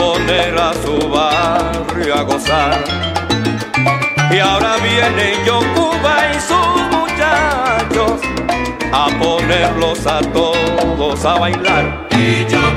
poner a su barrio a gozar. Y ahora vienen yo Cuba y sus muchachos a ponerlos a todos a bailar. Y yo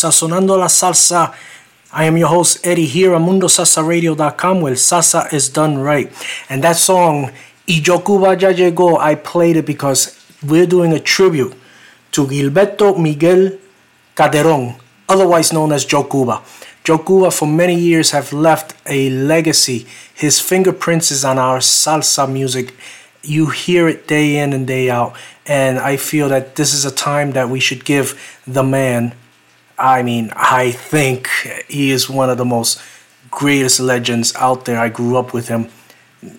SalSonando la Salsa. I am your host, Eddie, here on MundoSalsaRadio.com, where salsa is done right. And that song, Yo Ya Llegó, I played it because we're doing a tribute to Gilberto Miguel Calderon, otherwise known as Joe Cuba. Joe Cuba, for many years, have left a legacy. His fingerprints is on our salsa music. You hear it day in and day out. And I feel that this is a time that we should give the man. I mean, I think he is one of the most greatest legends out there. I grew up with him,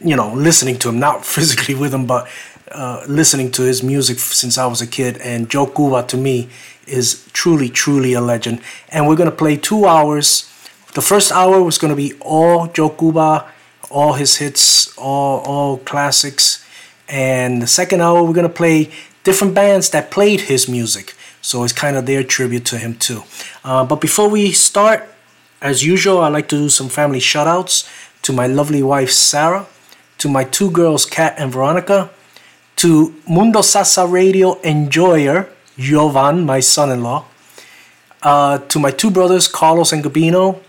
you know, listening to him, not physically with him, but uh, listening to his music since I was a kid. And Joe Cuba, to me, is truly, truly a legend. And we're going to play two hours. The first hour was going to be all Joe Cuba, all his hits, all, all classics. And the second hour, we're going to play different bands that played his music. So it's kind of their tribute to him, too. Uh, but before we start, as usual, I like to do some family shout outs to my lovely wife, Sarah, to my two girls, Kat and Veronica, to Mundo Salsa Radio Enjoyer, Jovan, my son-in-law, uh, to my two brothers, Carlos and Gabino,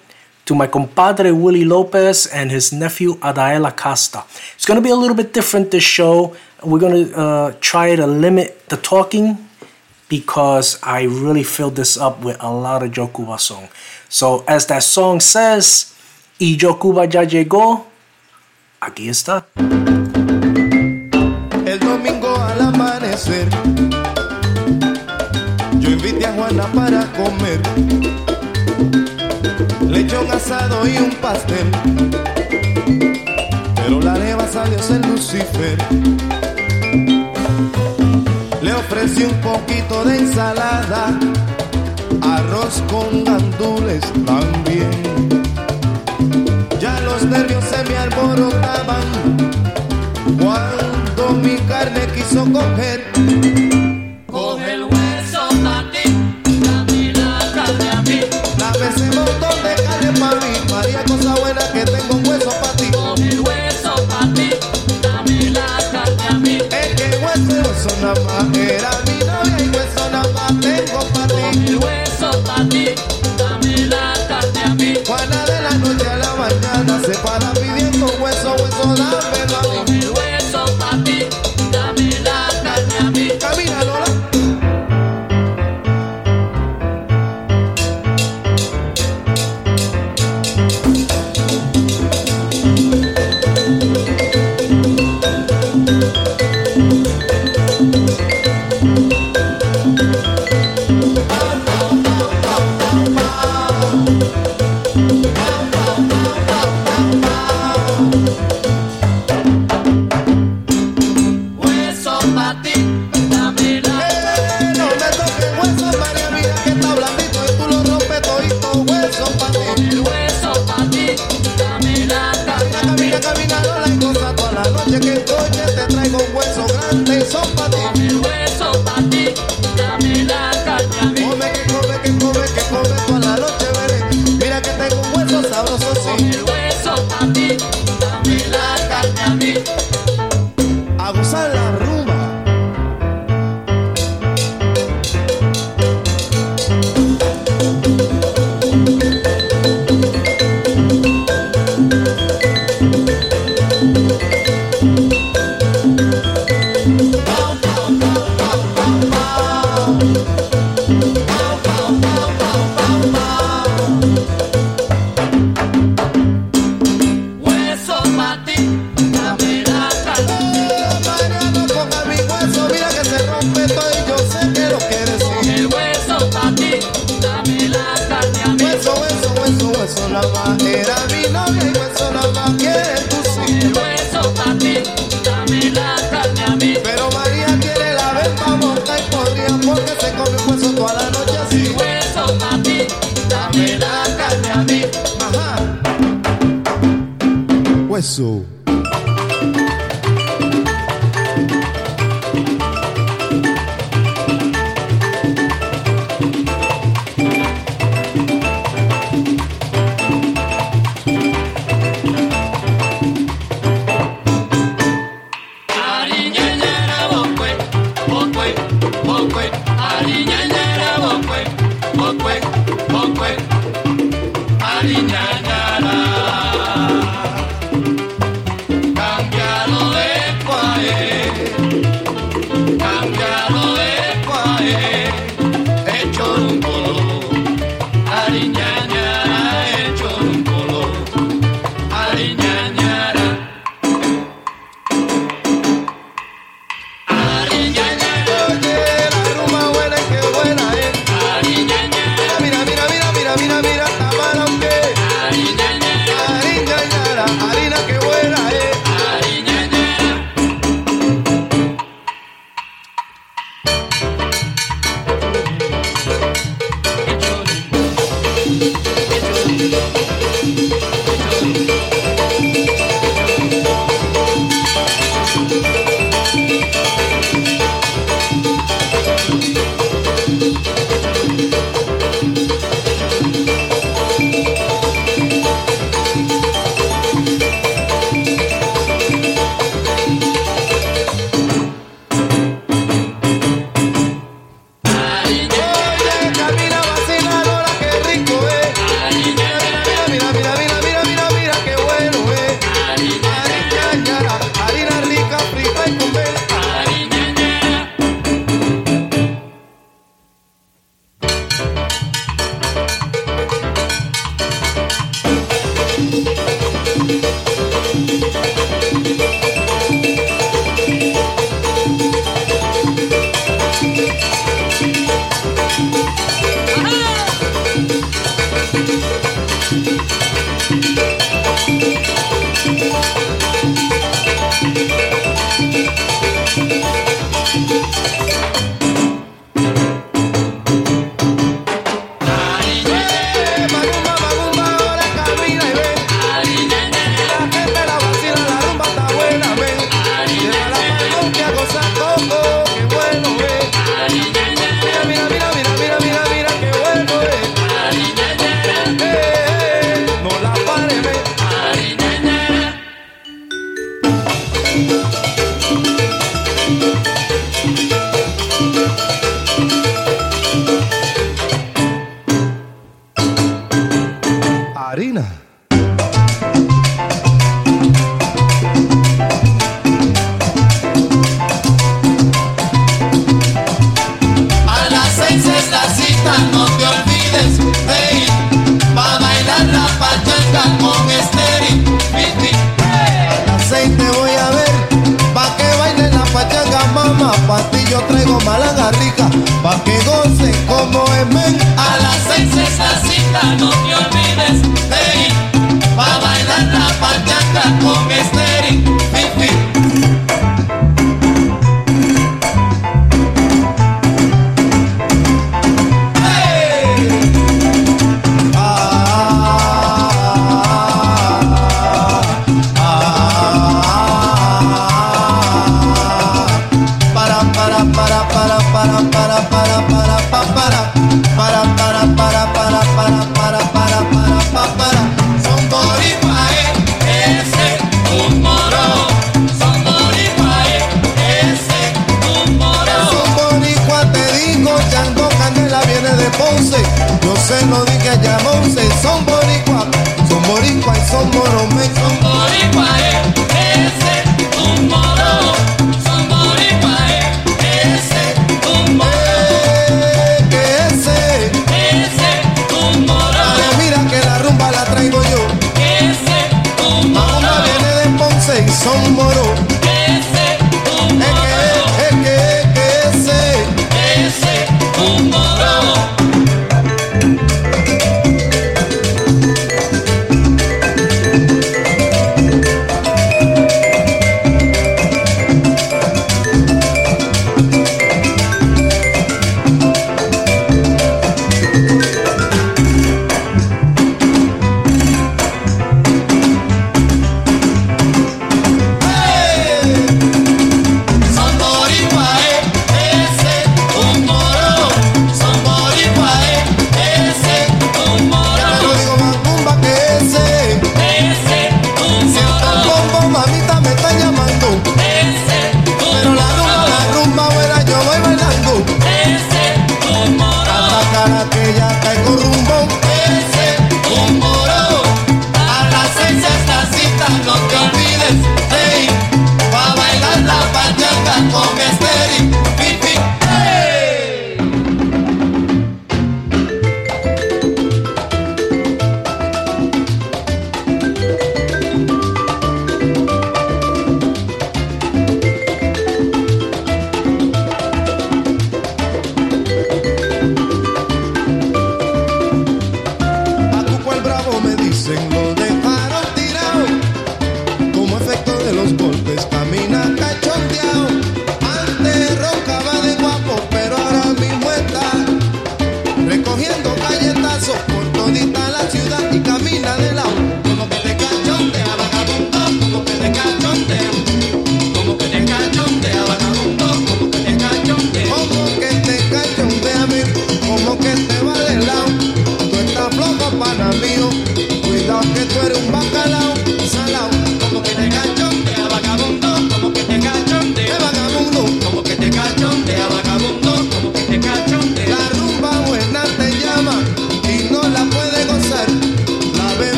to my compadre Willie Lopez and his nephew Adaela Costa. It's going to be a little bit different this show. We're going to uh, try to limit the talking because I really filled this up with a lot of Joe Cuba song. So as that song says, y Joe Cuba ya llegó, aquí está. El domingo al amanecer Yo invité a Juana para Lechón asado y un pastel Pero la leva salió ser Lucifer ofrecí un poquito de ensalada Arroz con gandules también. Ya los nervios se me alborotaban Cuando mi carne quiso coger nada más. Era mi novia y hueso nada más tengo pa' Coge ti. El hueso pa' ti, dame la carne a mí. Juana de la noche a la mañana Se para pidiendo hueso, hueso, dámelo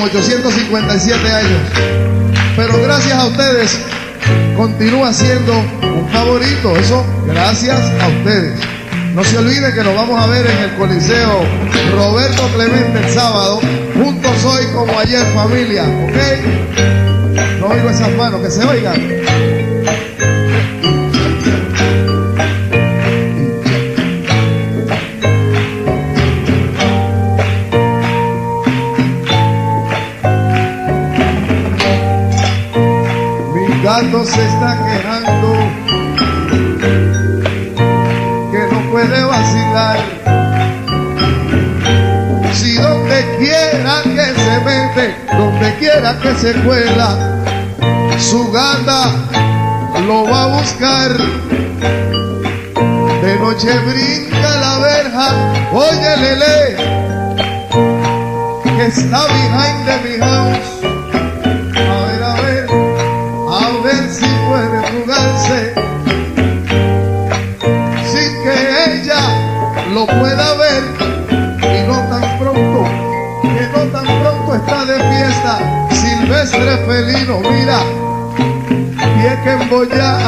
857 años. Pero gracias a ustedes continúa siendo un favorito. Eso gracias a ustedes. No se olvide que nos vamos a ver en el Coliseo Roberto Clemente el sábado. Juntos hoy como ayer, familia. ¿Ok? No oigo esas manos, que se oigan. secuela, su gata lo va a buscar. De noche brinca la verja, oye Lele, que está behind the behind.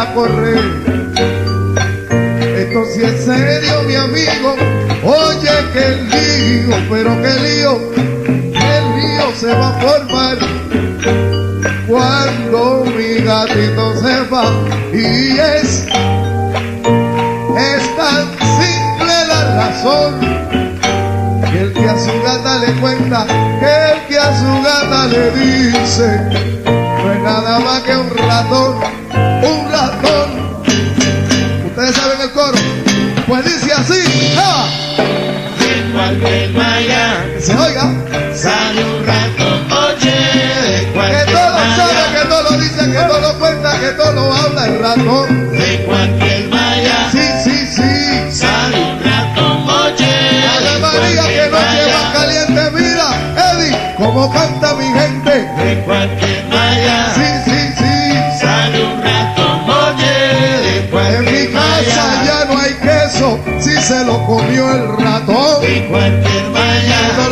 correr. Esto sí es serio, mi amigo. Oye, qué lío, pero qué lío, qué lío se va a formar cuando mi gatito se va. Y es, es tan simple la razón. Que el que a su gata le cuenta, que el que a su gata le dice, no es nada más que un ratón. dice así. ¡Ja! comió el ratón y cualquier mañana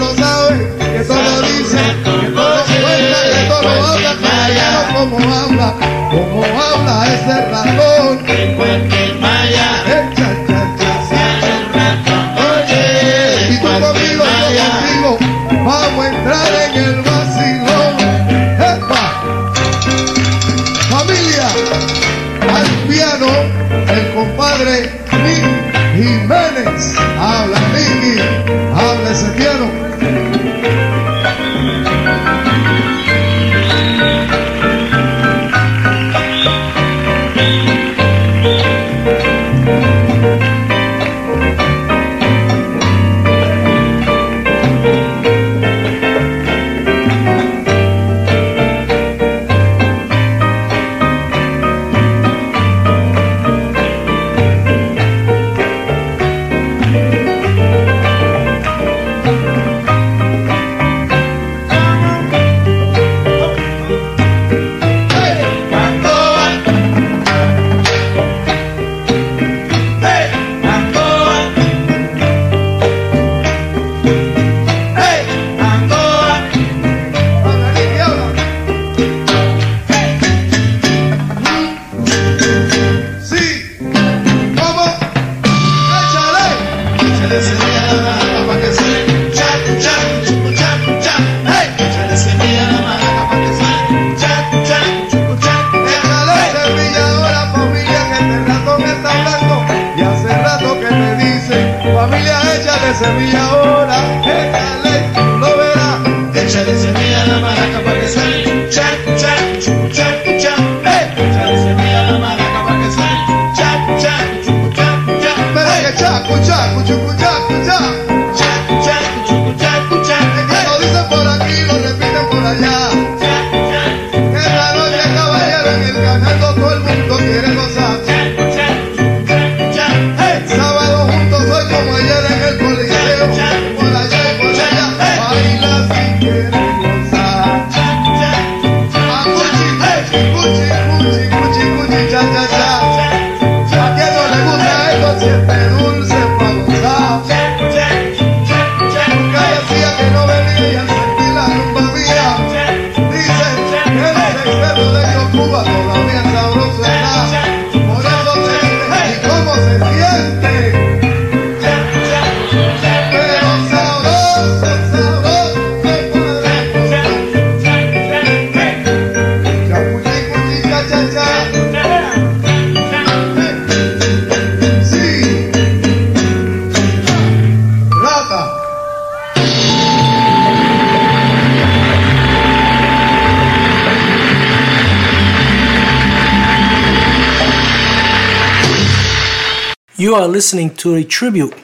listening to a tribute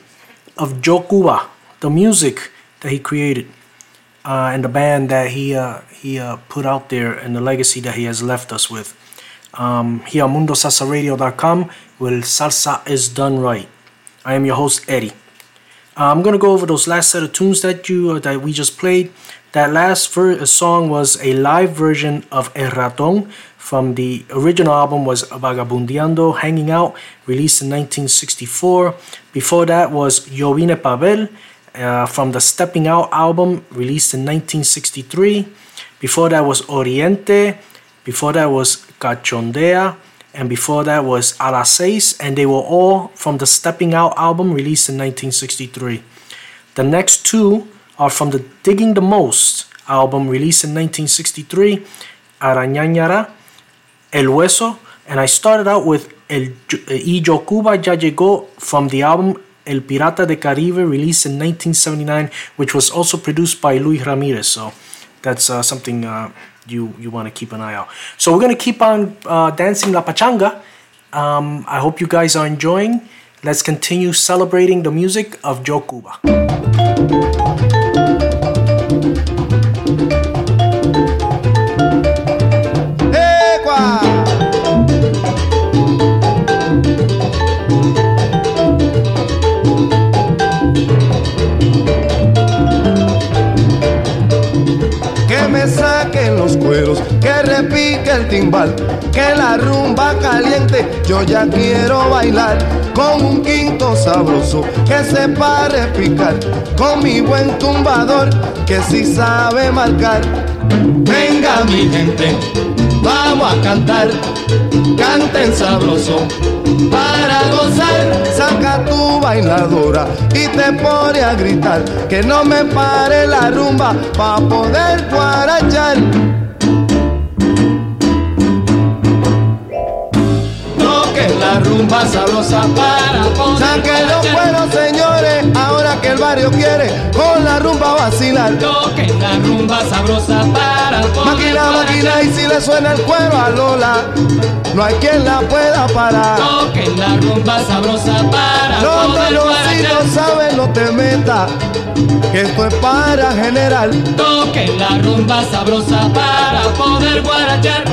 of Joe Cuba, the music that he created, uh, and the band that he uh, he uh, put out there, and the legacy that he has left us with. Um, here on MundoSalsaRadio.com, where salsa is done right. I am your host Eddie. Uh, I'm gonna go over those last set of tunes that you uh, that we just played. That last ver- song was a live version of El Ratón from the original album was Vagabundeando, Hanging Out, released in 1964. Before that was Yo Vine Pa Ver uh, from the Stepping Out album, released in 1963. Before that was Oriente. Before that was Cachondea. And before that was A Seis. And they were all from the Stepping Out album, released in 1963. The next two are from the Digging the Most album, released in 1963. Arinañara, El Hueso, and I started out with El Yo Cuba Ya Llegó from the album El Pirata de Caribe, released in 1979, which was also produced by Luis Ramirez. So that's uh, something uh, you you want to keep an eye out. So we're gonna keep on uh, dancing La Pachanga. Um, I hope you guys are enjoying. Let's continue celebrating the music of Joe Cuba. El timbal, que la rumba caliente, yo ya quiero bailar con un quinto sabroso que sepa repicar, con mi buen tumbador que sí sabe marcar. Venga mi gente, vamos a cantar, canten sabroso para gozar. Saca tu bailadora y te pone a gritar que no me pare la rumba pa poder guarachar. La rumba sabrosa para poder Saquen los buenos señores, ahora que el barrio quiere con la rumba vacilar. Toquen la rumba sabrosa para poder Máquina, máquina, y si le suena el cuero a Lola, no hay quien la pueda parar. Toquen la rumba sabrosa para No, poder no, si no sabes, no te metas, que esto es para general. Toquen la rumba sabrosa para poder guarachar.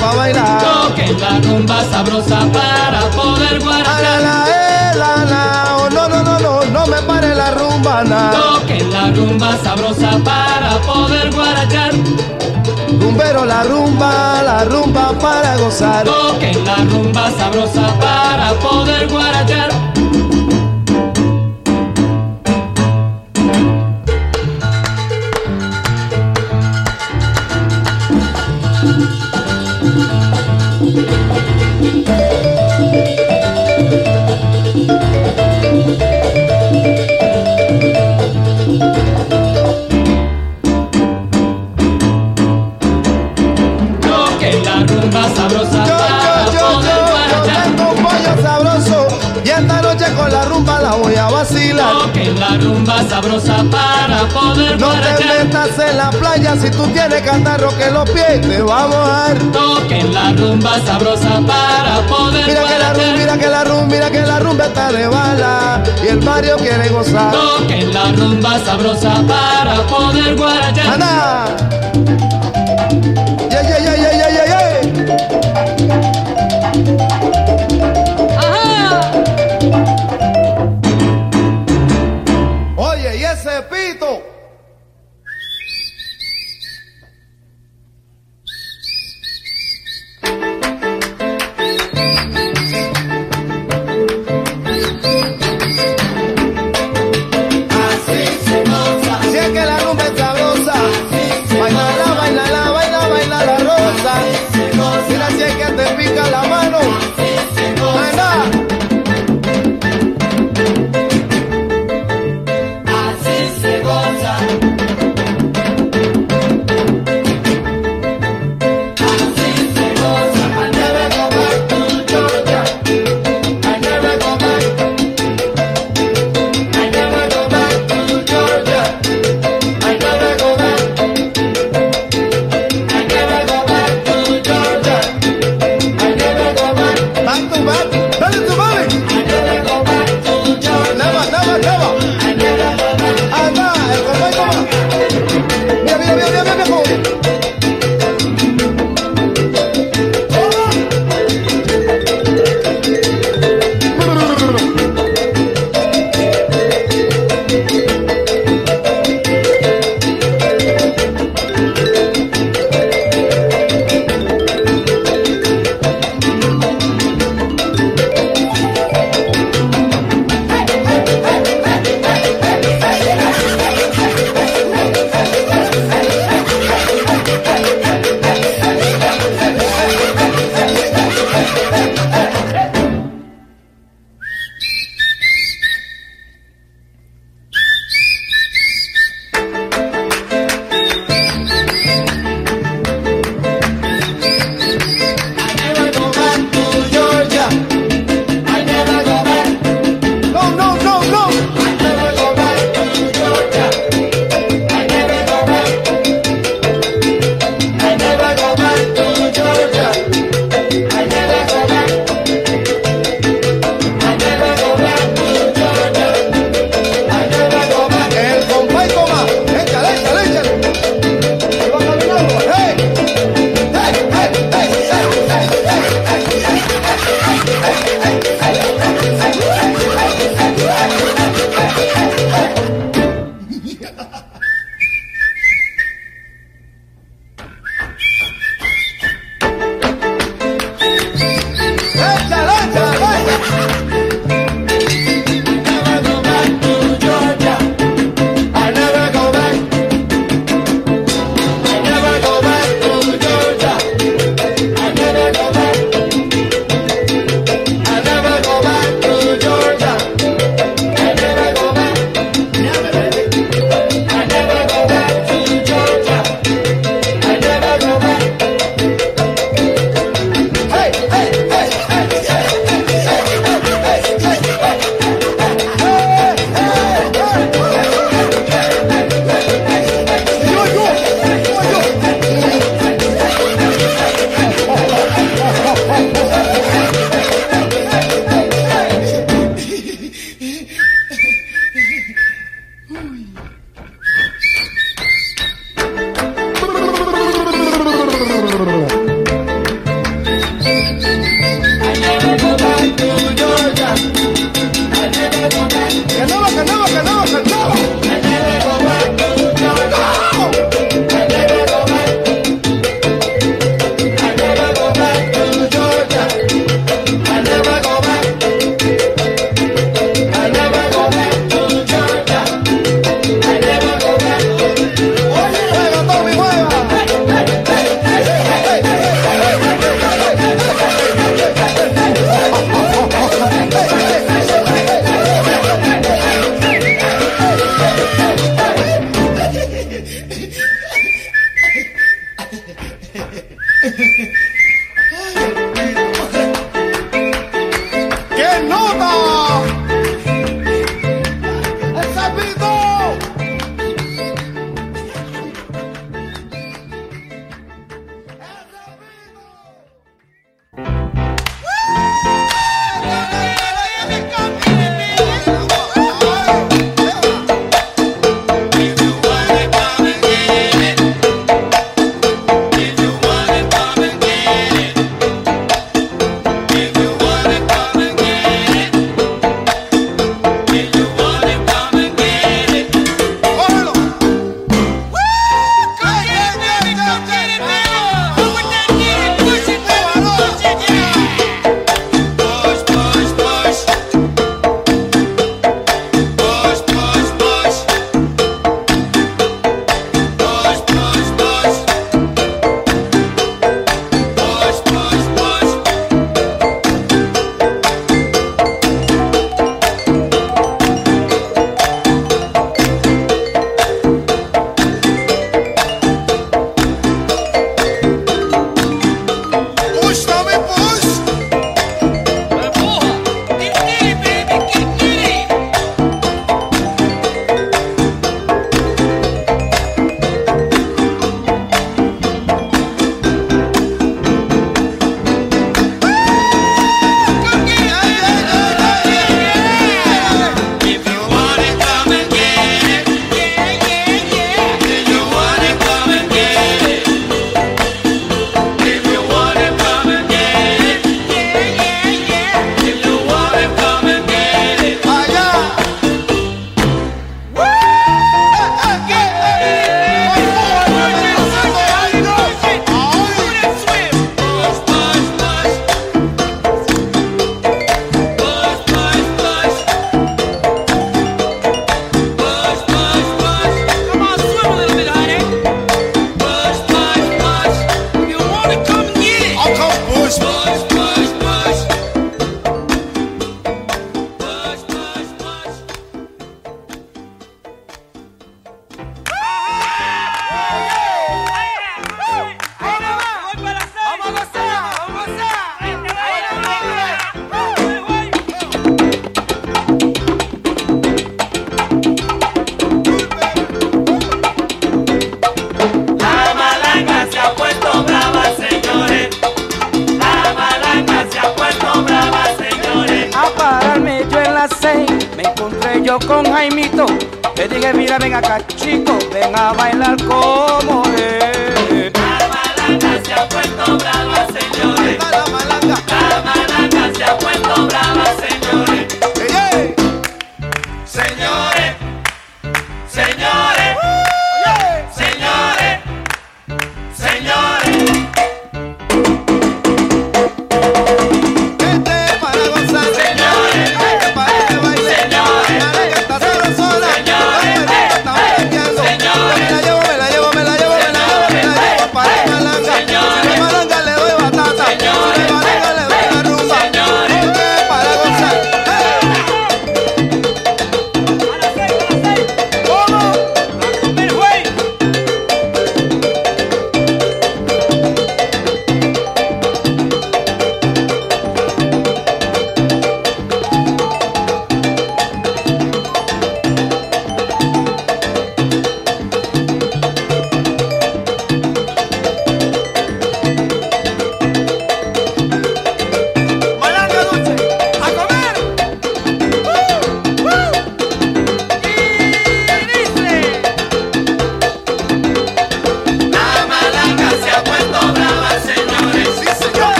Para bailar. Toquen la rumba sabrosa para poder A rumba sabrosa para poder guarachar. Rumbero la rumba, la rumba para gozar. Toquen la rumba sabrosa para poder guarachar. En la playa si tú tienes catarro que los pies te va a mojar. Toquen la rumba sabrosa para poder Mira que la rumba, mira que la rumba, mira que la rumba está de bala y el barrio quiere gozar. Toquen la rumba sabrosa para poder guarachar.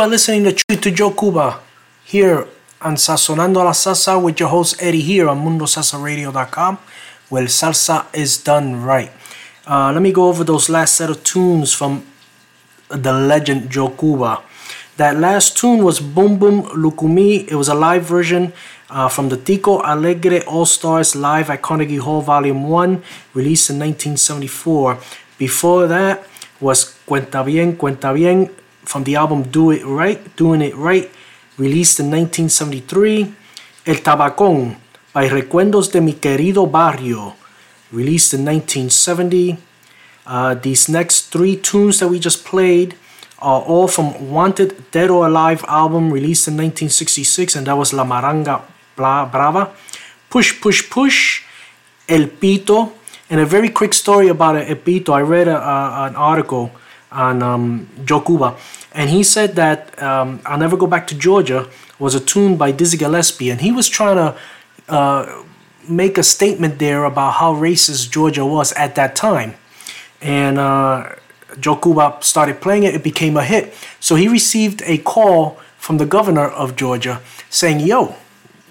Are listening to Tribute to Joe Cuba here on SalSonando la Salsa with your host Eddie here on MundoSalsaRadio.com where salsa is done right. Uh, let me go over those last set of tunes from the legend Joe Cuba. That last tune was Boom Boom Lucumi. It was a live version uh, from the Tico Alegre All Stars Live at Carnegie Hall Volume 1, released in 1974. Before that was Cuenta Bien, Cuenta Bien from the album Do It Right, Doing It Right, released in 1973. El Tabacón by Recuerdos de mi querido barrio, released in 1970. Uh, these next three tunes that we just played are all from Wanted Dead or Alive album released in 1966, and that was La Maranga Brava. Push, Push, Push, El Pito, and a very quick story about El Pito. I read a, a, an article on um, Cuba, and he said that um, I'll Never Go Back to Georgia was a tune by Dizzy Gillespie, and he was trying to uh, make a statement there about how racist Georgia was at that time. And uh, Joe Cuba started playing it, it became a hit. So he received a call from the governor of Georgia saying, Yo,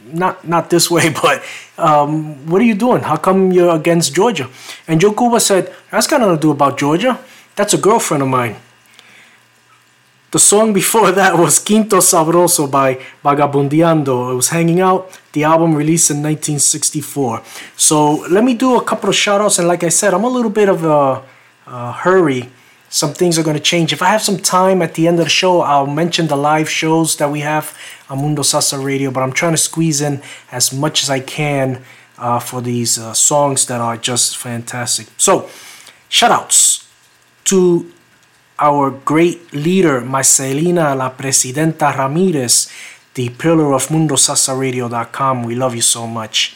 not not this way, but um, what are you doing? How come you're against Georgia? And Joe Cuba said, That's got nothing to do about Georgia. That's a girlfriend of mine. The song before that was Quinto Sabroso by Vagabundeando. It was Hanging Out, the album released in 1964. So let me do a couple of shout outs. And like I said, I'm a little bit of a, a hurry. Some things are going to change. If I have some time at the end of the show, I'll mention the live shows that we have on Mundo Salsa Radio. But I'm trying to squeeze in as much as I can uh, for these uh, songs that are just fantastic. So, shout outs to our great leader, Marcelina La Presidenta Ramirez, the pillar of MundoSalsaRadio.com. We love you so much.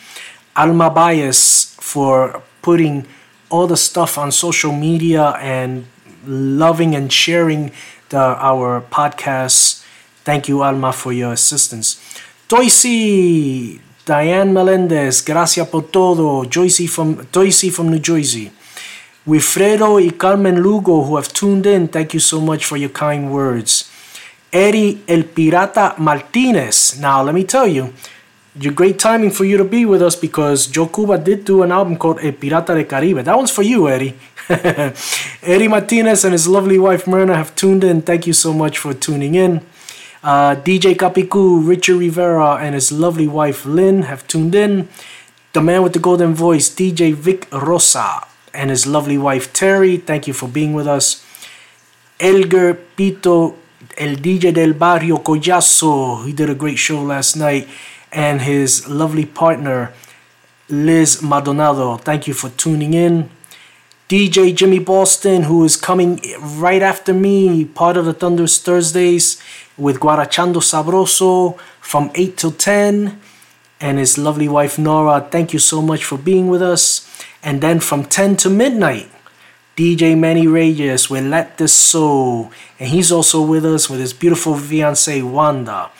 Alma Baez for putting all the stuff on social media and loving and sharing the, our podcasts. Thank you, Alma, for your assistance. Toysi, Diane Melendez, gracias por todo. Joycey from, Toysi from New Jersey. Wilfredo y Carmen Lugo, who have tuned in, thank you so much for your kind words. Eddie El Pirata Martinez. Now, let me tell you, your great timing for you to be with us because Joe Cuba did do an album called El Pirata de Caribe. That one's for you, Eddie. Eddie Martinez and his lovely wife Myrna have tuned in. Thank you so much for tuning in. Uh, DJ Capicu, Richard Rivera, and his lovely wife Lynn have tuned in. The man with the golden voice, DJ Vic Rosa and his lovely wife Terry. Thank you for being with us. Elgar Pito, El DJ del Barrio Collazo, he did a great show last night, and his lovely partner Liz Maldonado. Thank you for tuning in. DJ Jimmy Boston, who is coming right after me, part of the Thunders Thursdays with Guarachando Sabroso from 8 till 10, and his lovely wife Nora. Thank you so much for being with us. And then from 10 to midnight, DJ Manny Reyes will Let This Soul. And he's also with us with his beautiful fiancee Wanda.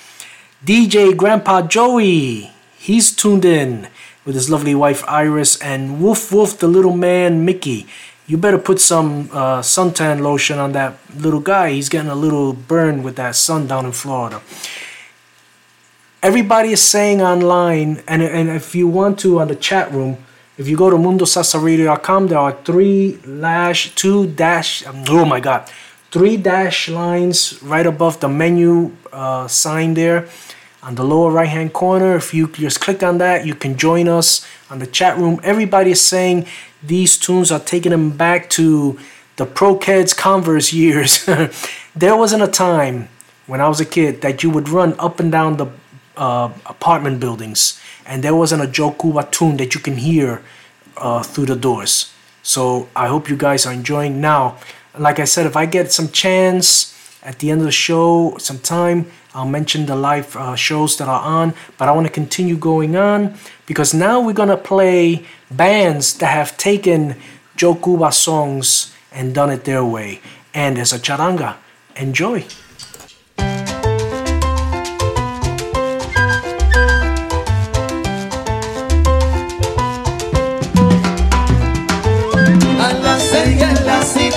DJ Grandpa Joey, he's tuned in with his lovely wife Iris. And Woof Woof, the little man Mickey. You better put some uh, suntan lotion on that little guy. He's getting a little burned with that sun down in Florida. Everybody is saying online, and, and if you want to on the chat room, if you go to mundosalsaradio.com, there are three lash, two dash, um, oh my God, three dash lines right above the menu uh, sign there on the lower right hand corner. If you just click on that, you can join us on the chat room. Everybody is saying these tunes are taking them back to the Pro-Keds Converse years. there wasn't a time when I was a kid that you would run up and down the uh, apartment buildings and there wasn't a Joe Cuba tune that you can hear uh, through the doors. So I hope you guys are enjoying now. Like I said, if I get some chance at the end of the show, some time, I'll mention the live uh, shows that are on. But I want to continue going on because now we're gonna play bands that have taken Joe Cuba songs and done it their way. And there's a charanga. Enjoy.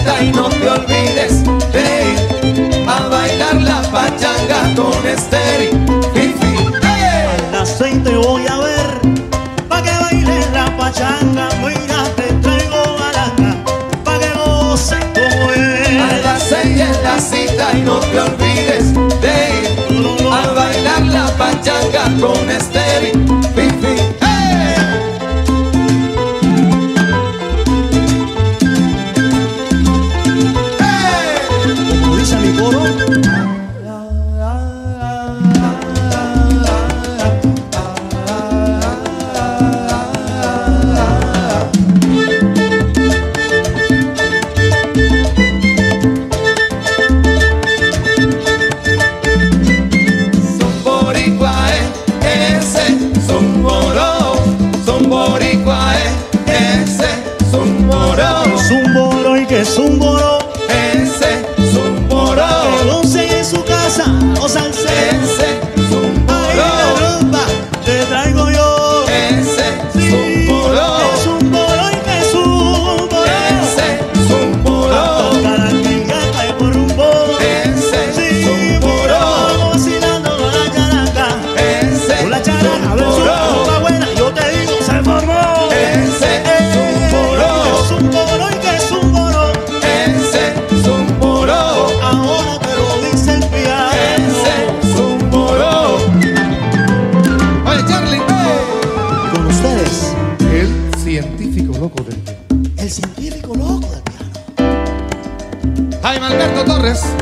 fiesta y no te olvides de a bailar la pachanga con Esther Fifi. ¡Hey! Al las seis te voy a ver pa que bailes la pachanga. Mira te traigo baranga pa que goces como es. A las seis es la cita y no te olvides de a bailar la pachanga con Esther Fifi. zumboro, ese zumboro. Que en su casa, o salse, ese Torres.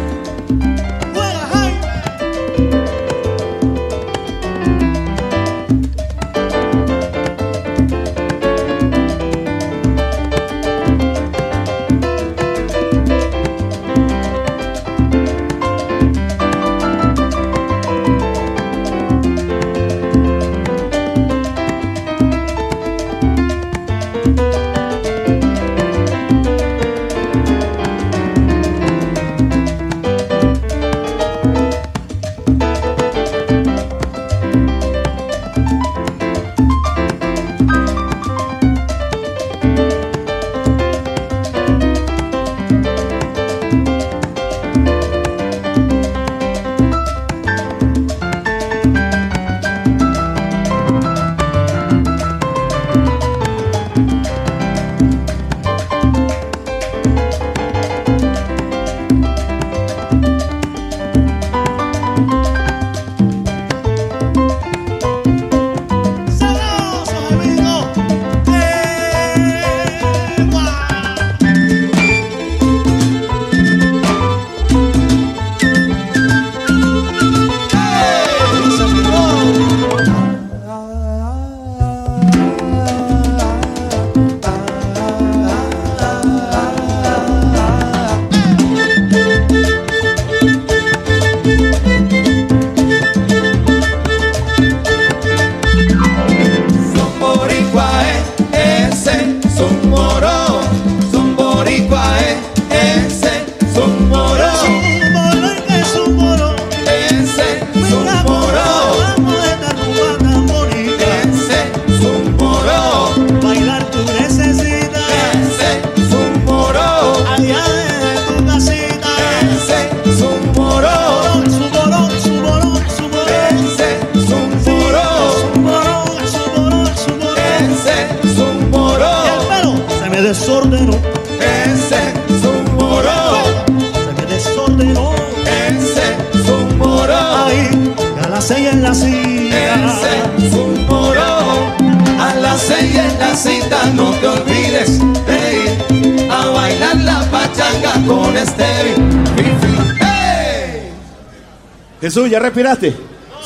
¿ya respiraste?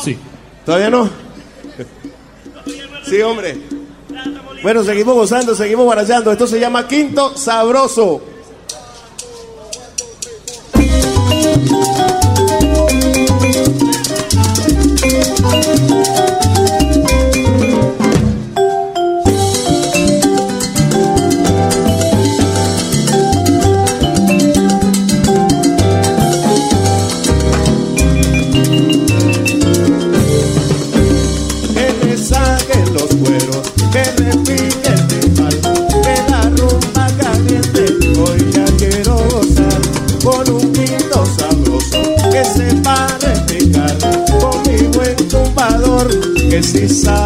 Sí. ¿Todavía no? Sí, hombre. Bueno, seguimos gozando, seguimos barallando. Esto se llama Quinto Sabroso. Que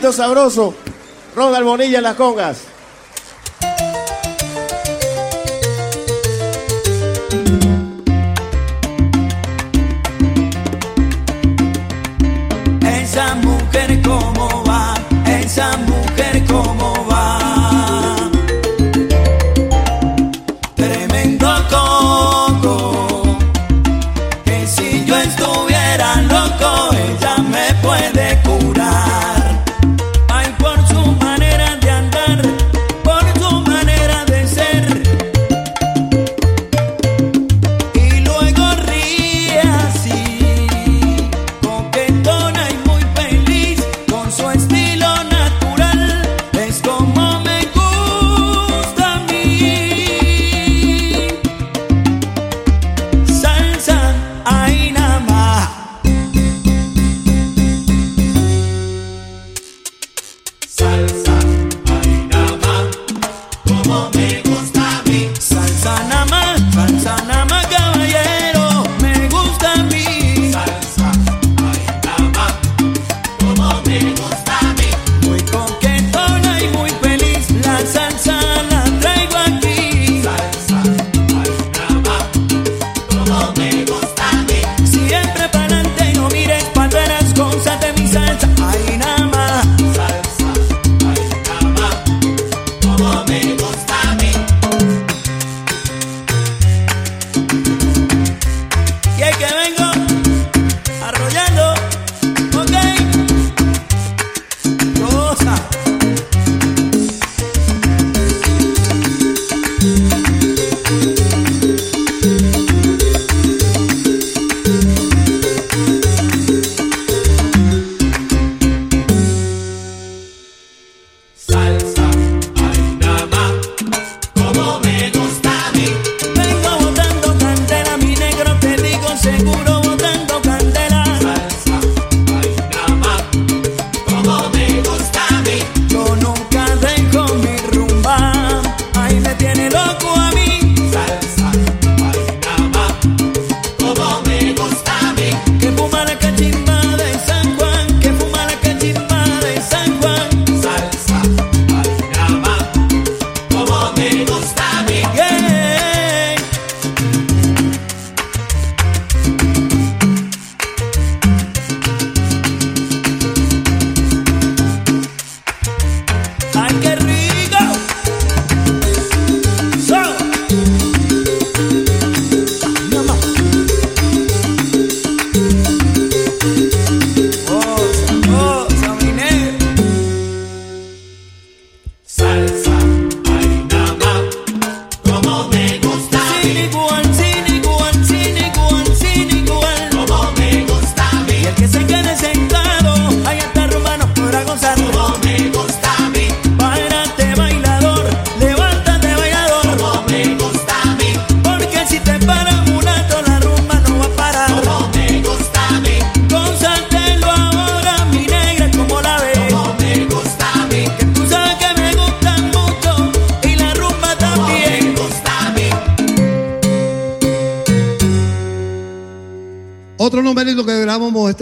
Sabroso. Ronald Bonilla en las congas.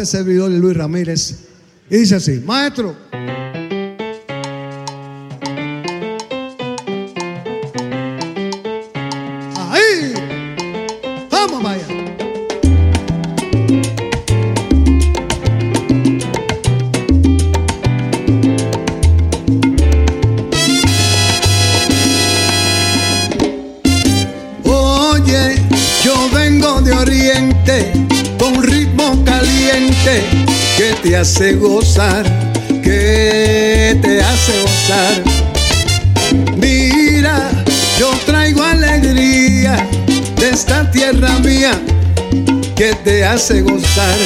servidor Luis Ramírez. Y dice así, maestro, hace gozar, que te hace gozar. Mira, yo traigo alegría de esta tierra mía, que te hace gozar,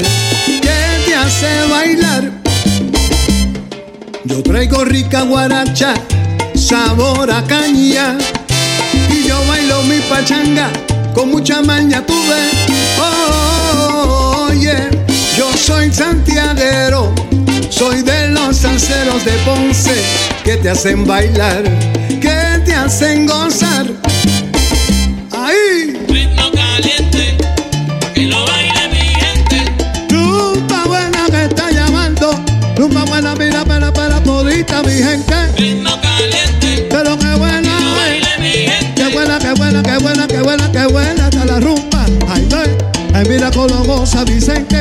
que te hace bailar. Yo traigo rica guaracha, sabor a caña, y yo bailo mi pachanga con mucha maña, tuve. ves. Oh, yo soy santiaguero, soy de los salseros de Ponce que te hacen bailar, que te hacen gozar. Ahí. Ritmo caliente, que lo baile mi gente. Rumba buena me está llamando, rumba buena mira para para todita mi gente. Ritmo caliente, pero qué buena. Qué buena, qué buena, qué buena, qué buena, qué buena está la rumba. Ay, ay, ay mira cómo goza Vicente.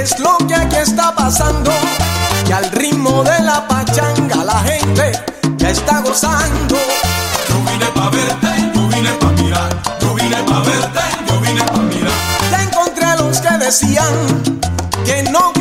es lo que aquí está pasando? Que al ritmo de la pachanga la gente ya está gozando. Yo vine pa' verte, yo vine pa' mirar. Yo vine pa' verte, yo vine pa' mirar. Ya encontré a los que decían que no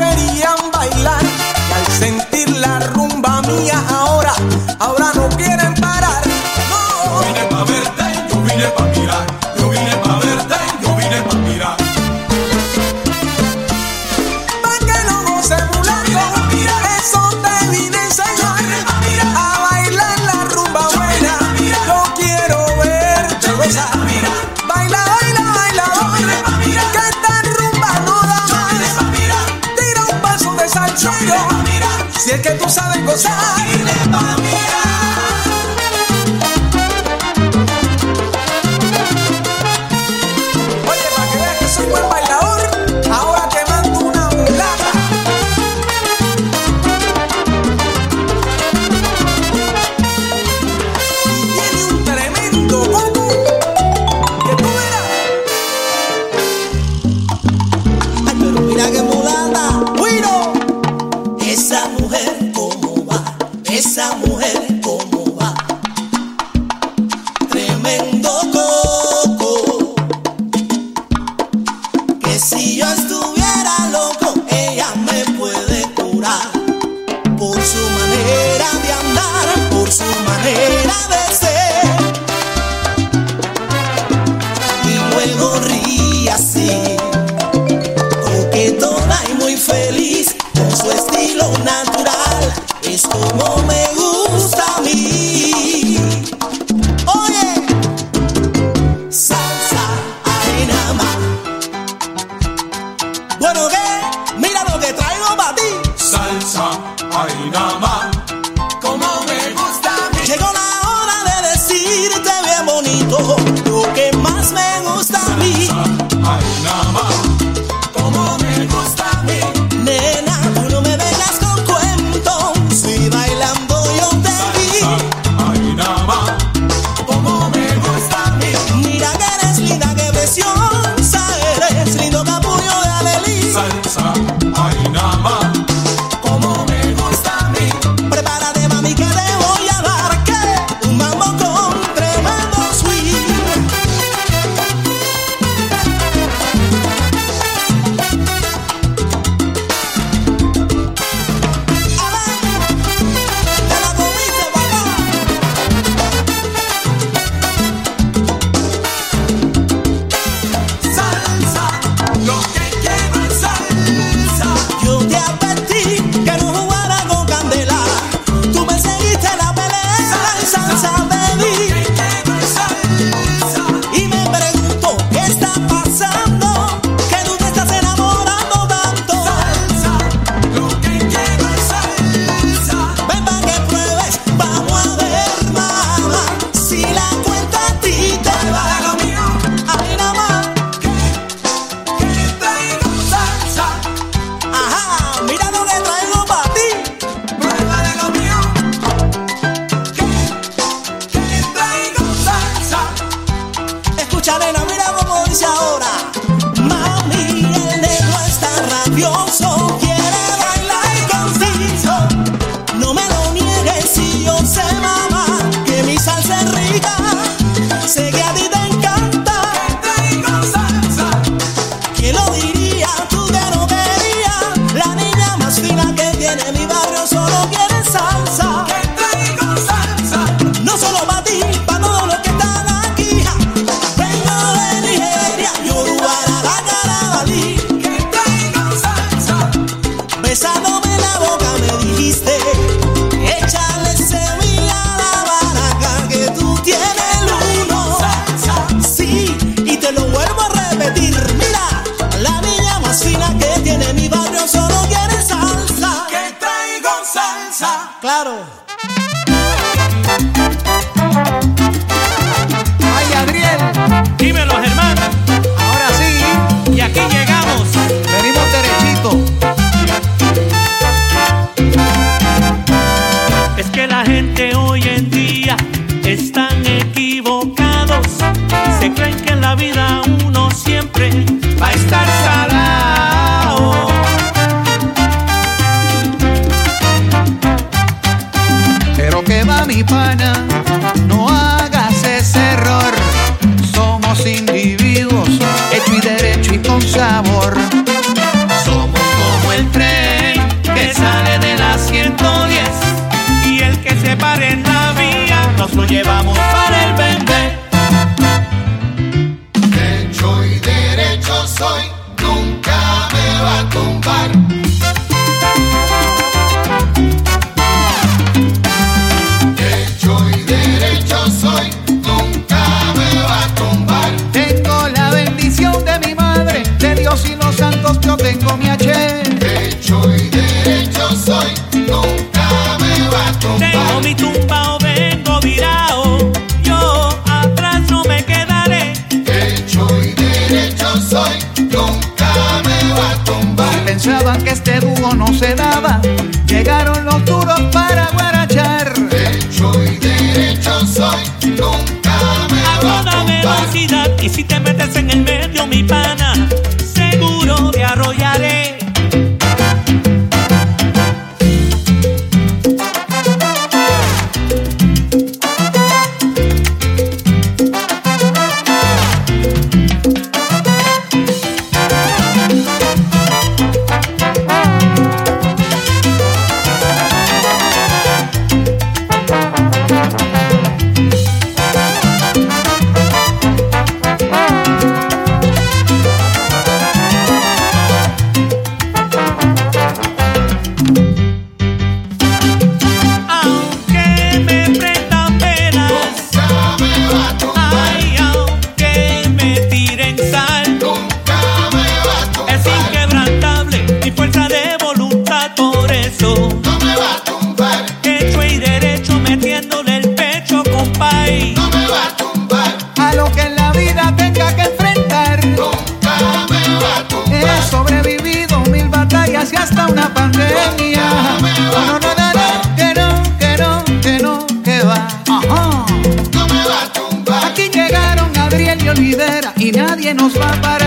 nos va a parar.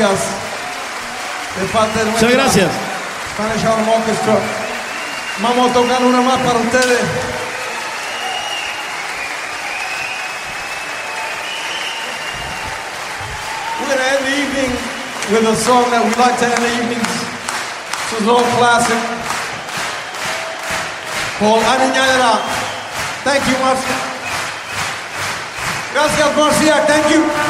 gracias. De parte de Muchas gracias. Spanish Orchestra. Vamos a tocar una más para ustedes. We're gonna end the evening with a song that we like to end the evenings. It's an old classic called Arinañara. Thank you, Marcia. Gracias, Marcia. Thank you.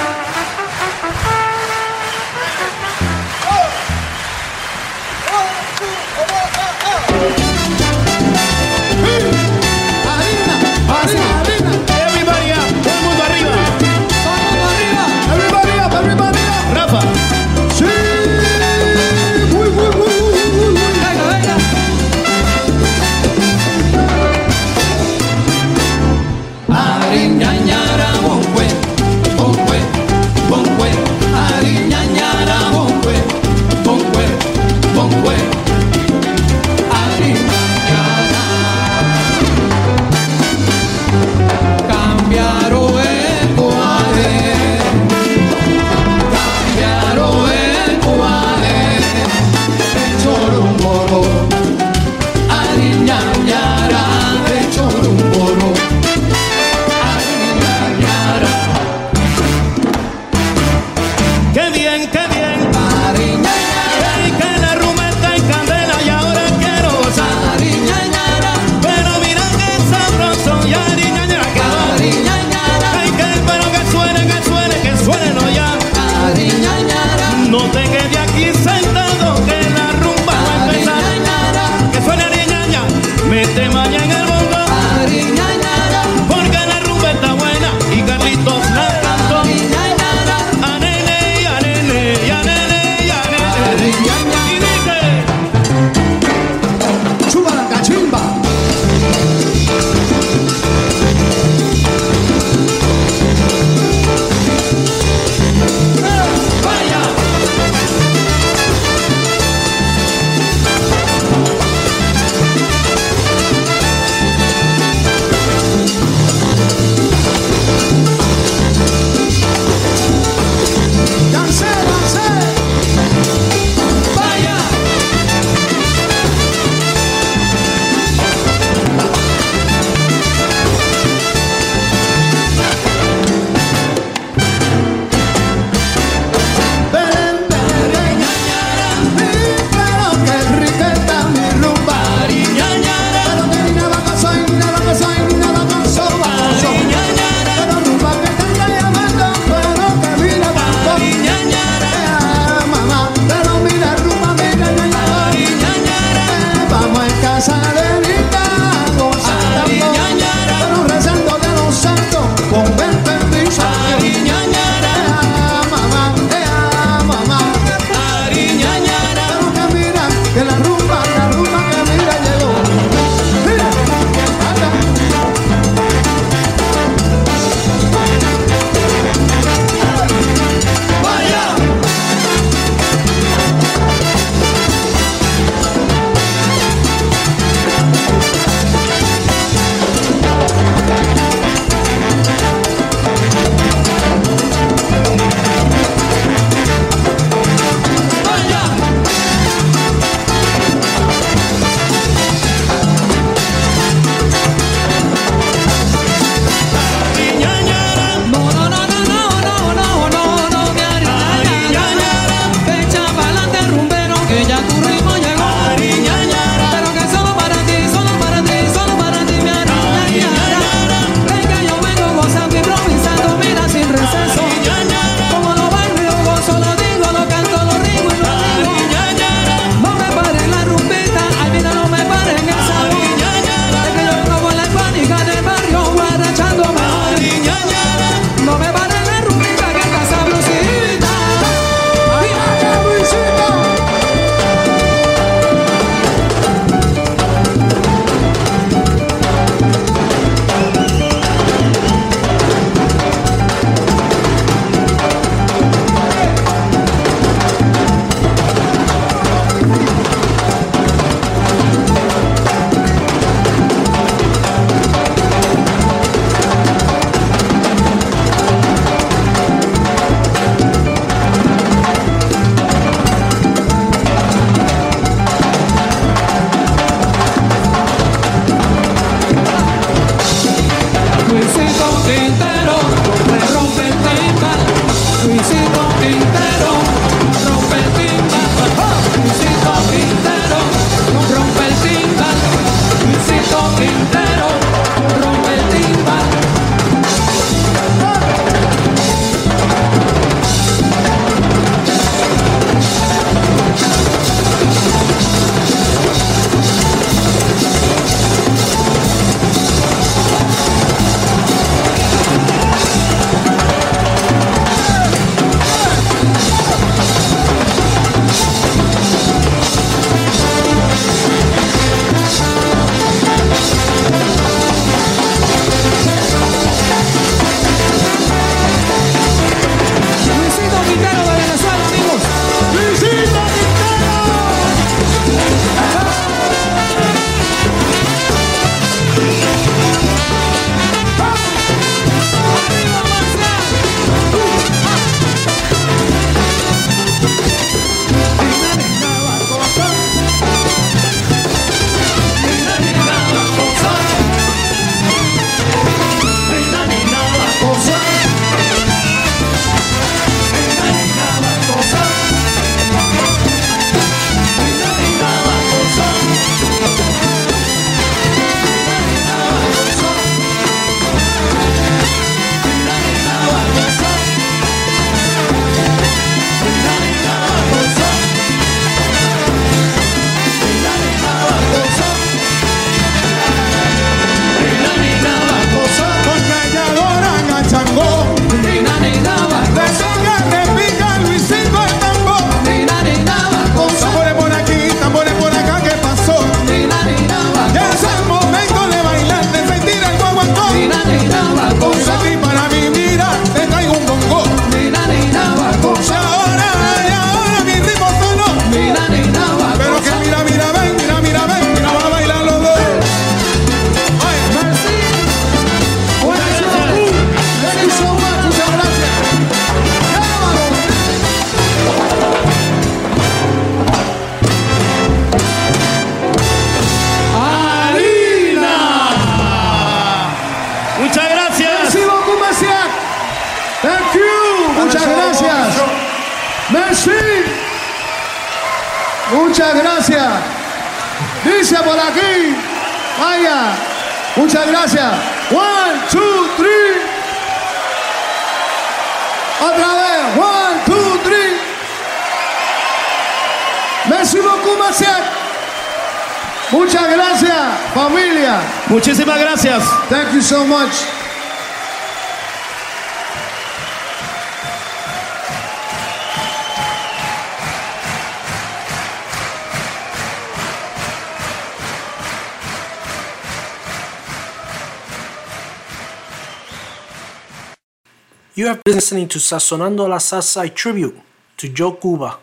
Listening to SalSonando la Salsa tribute to Joe Cuba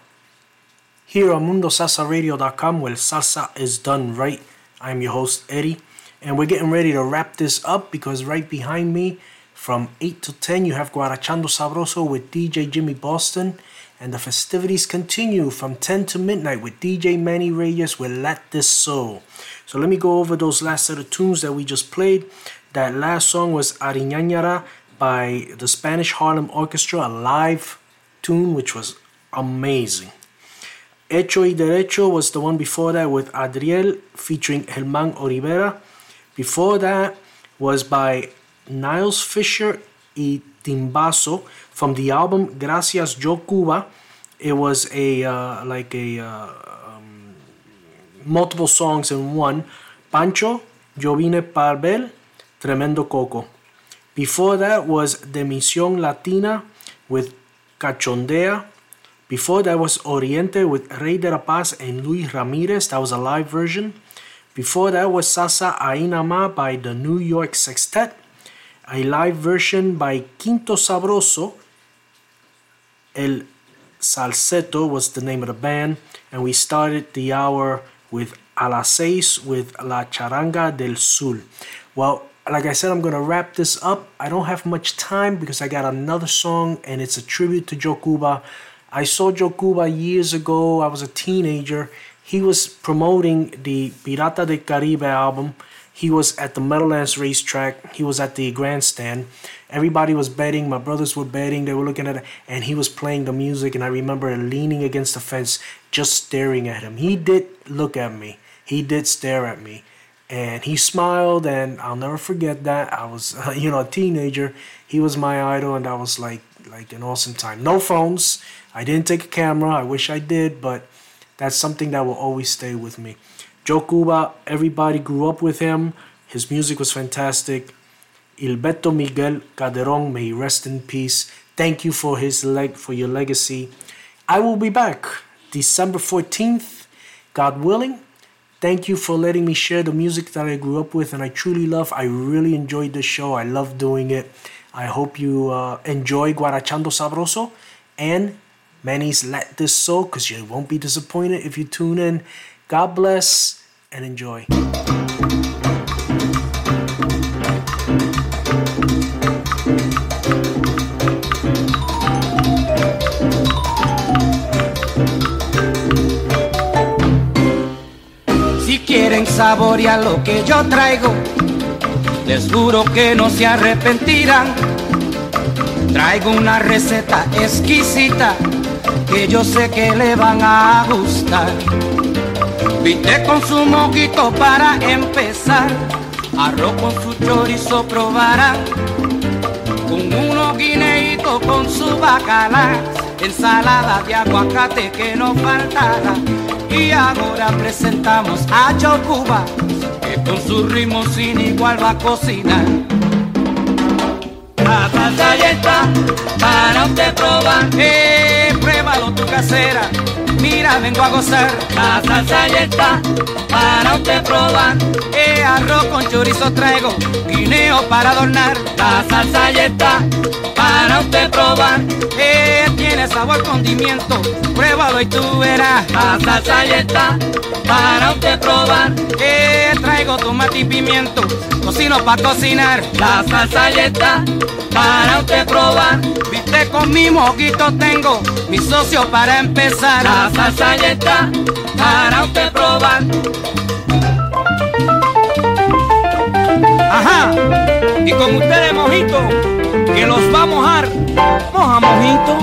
here on MundoSalsaRadio.com where salsa is done right. I'm your host Eddie, and we're getting ready to wrap this up because right behind me, from 8 to 10, you have Guarachando Sabroso with DJ Jimmy Boston, and the festivities continue from 10 to midnight with DJ Manny Reyes with Let This Soul. So let me go over those last set of tunes that we just played. That last song was Arinañara by the Spanish Harlem Orchestra, a live tune which was amazing. Hecho y Derecho was the one before that with Adriel featuring Germán Olivera. Before that was by Niles Fisher y Timbaso from the album Gracias Joe Cuba. It was a uh, like a uh, um, multiple songs in one. Pancho, Yo vine para ver, Tremendo Coco. Before that was De Misión Latina with Cachondea. Before that was Oriente with Rey de la Paz and Luis Ramirez. That was a live version. Before that was Salsa Ainama by the New York Sextet. A live version by Quinto Sabroso. El Salseto was the name of the band. And we started the hour with A las Seis with La Charanga del Sul. Well, like I said, I'm gonna wrap this up. I don't have much time because I got another song and it's a tribute to Joe Cuba. I saw Joe Cuba years ago. I was a teenager. He was promoting the Pirata de Caribe album. He was at the Meadowlands racetrack. He was at the grandstand. Everybody was betting. My brothers were betting. They were looking at it, and he was playing the music. And I remember leaning against the fence, just staring at him. He did look at me. He did stare at me, and he smiled. And I'll never forget that. I was, you know, a teenager. He was my idol, and that was like like an awesome time. No phones. I didn't take a camera. I wish I did, but that's something that will always stay with me. Joe Cuba, everybody grew up with him. His music was fantastic. Gilberto Miguel Calderon, may he rest in peace. Thank you for his leg for your legacy. I will be back December 14th, God willing. Thank you for letting me share the music that I grew up with and I truly love. I really enjoyed the show. I love doing it. I hope you uh, enjoy Guarachando Sabroso and Manny's Let This Soul because you won't be disappointed if you tune in. God bless and enjoy. Saborear lo que yo traigo, les juro que no se arrepentirán. Traigo una receta exquisita que yo sé que le van a gustar. Viste con su moquito para empezar, arroz con su chorizo probarán, con unos guineitos con su bacalá, ensalada de aguacate que no faltará. Y ahora presentamos a Joe Cuba, que con su ritmo sin igual va a cocinar. La salsa ya está para usted probar. Eh, pruébalo tu casera. Mira, vengo a gozar. La salsa ya está para usted probar. Eh, arroz con chorizo traigo, guineo para adornar. La salsa ya está para usted probar. Eh, tiene sabor condimiento, pruébalo y tú verás. La salsa ya está para usted probar. Eh, traigo tomate y pimiento, cocino para cocinar. La salsa ya está para usted probar. Viste con mi moquito tengo mi socio para empezar. La salsa ya está para usted probar. Ajá, y con ustedes mojito, que los va a mojar. Moja mojito.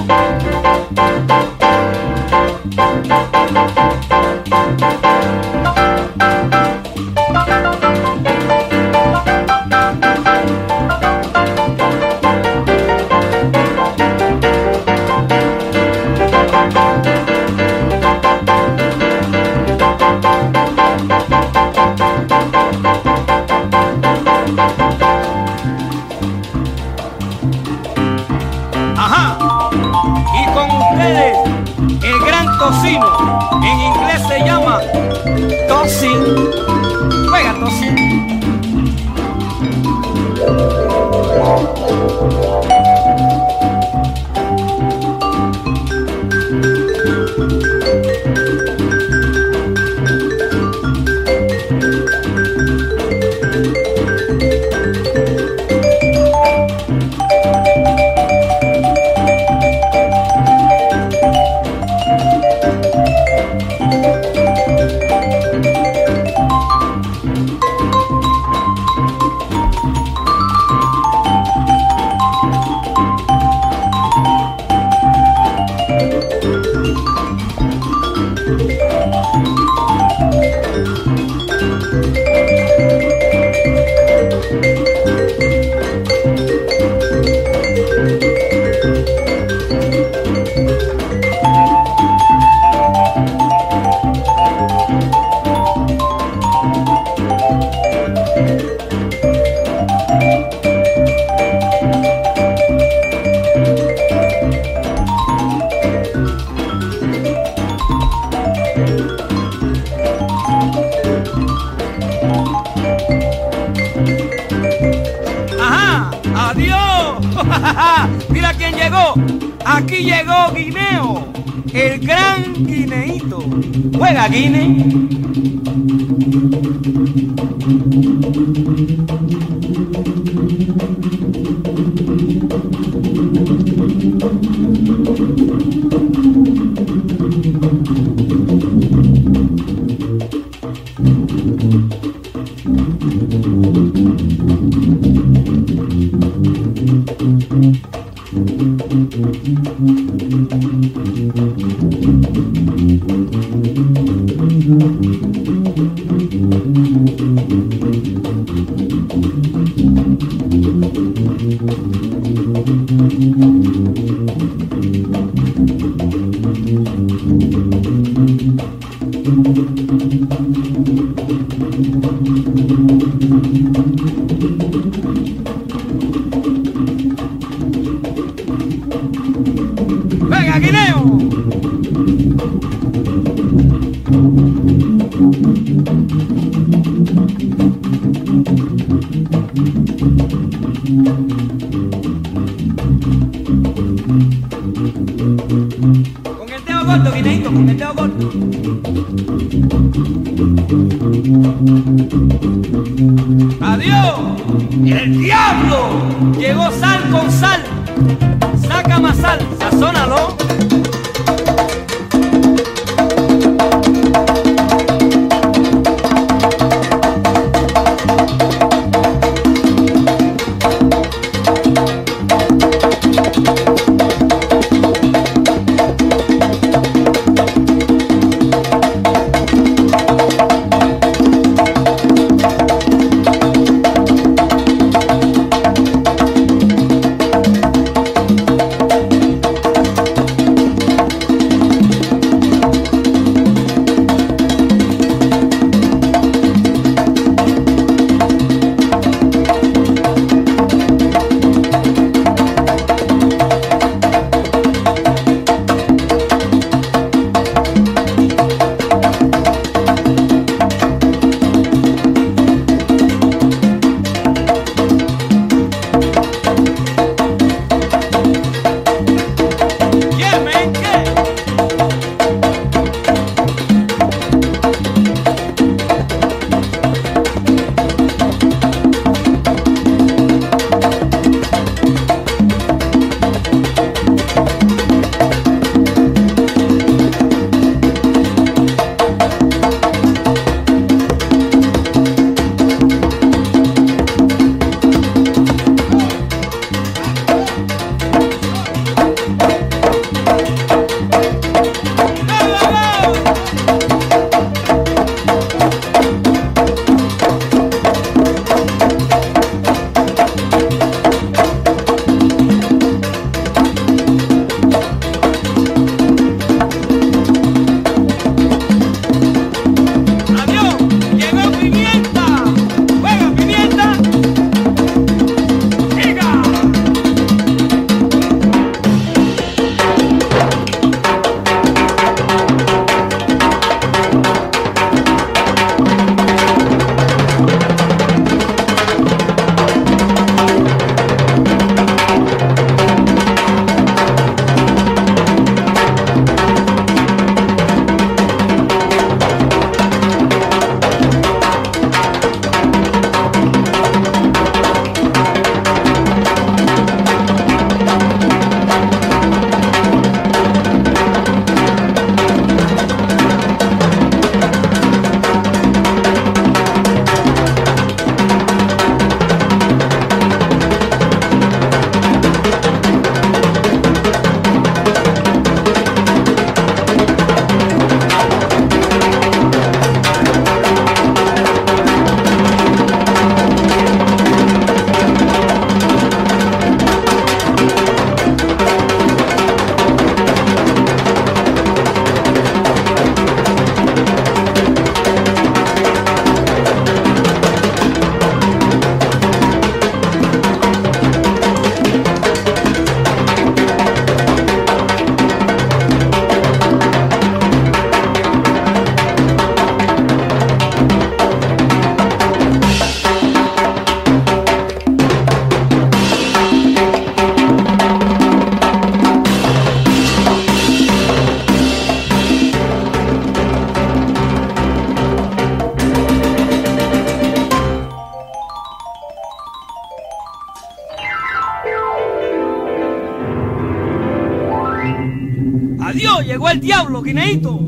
los guineitos.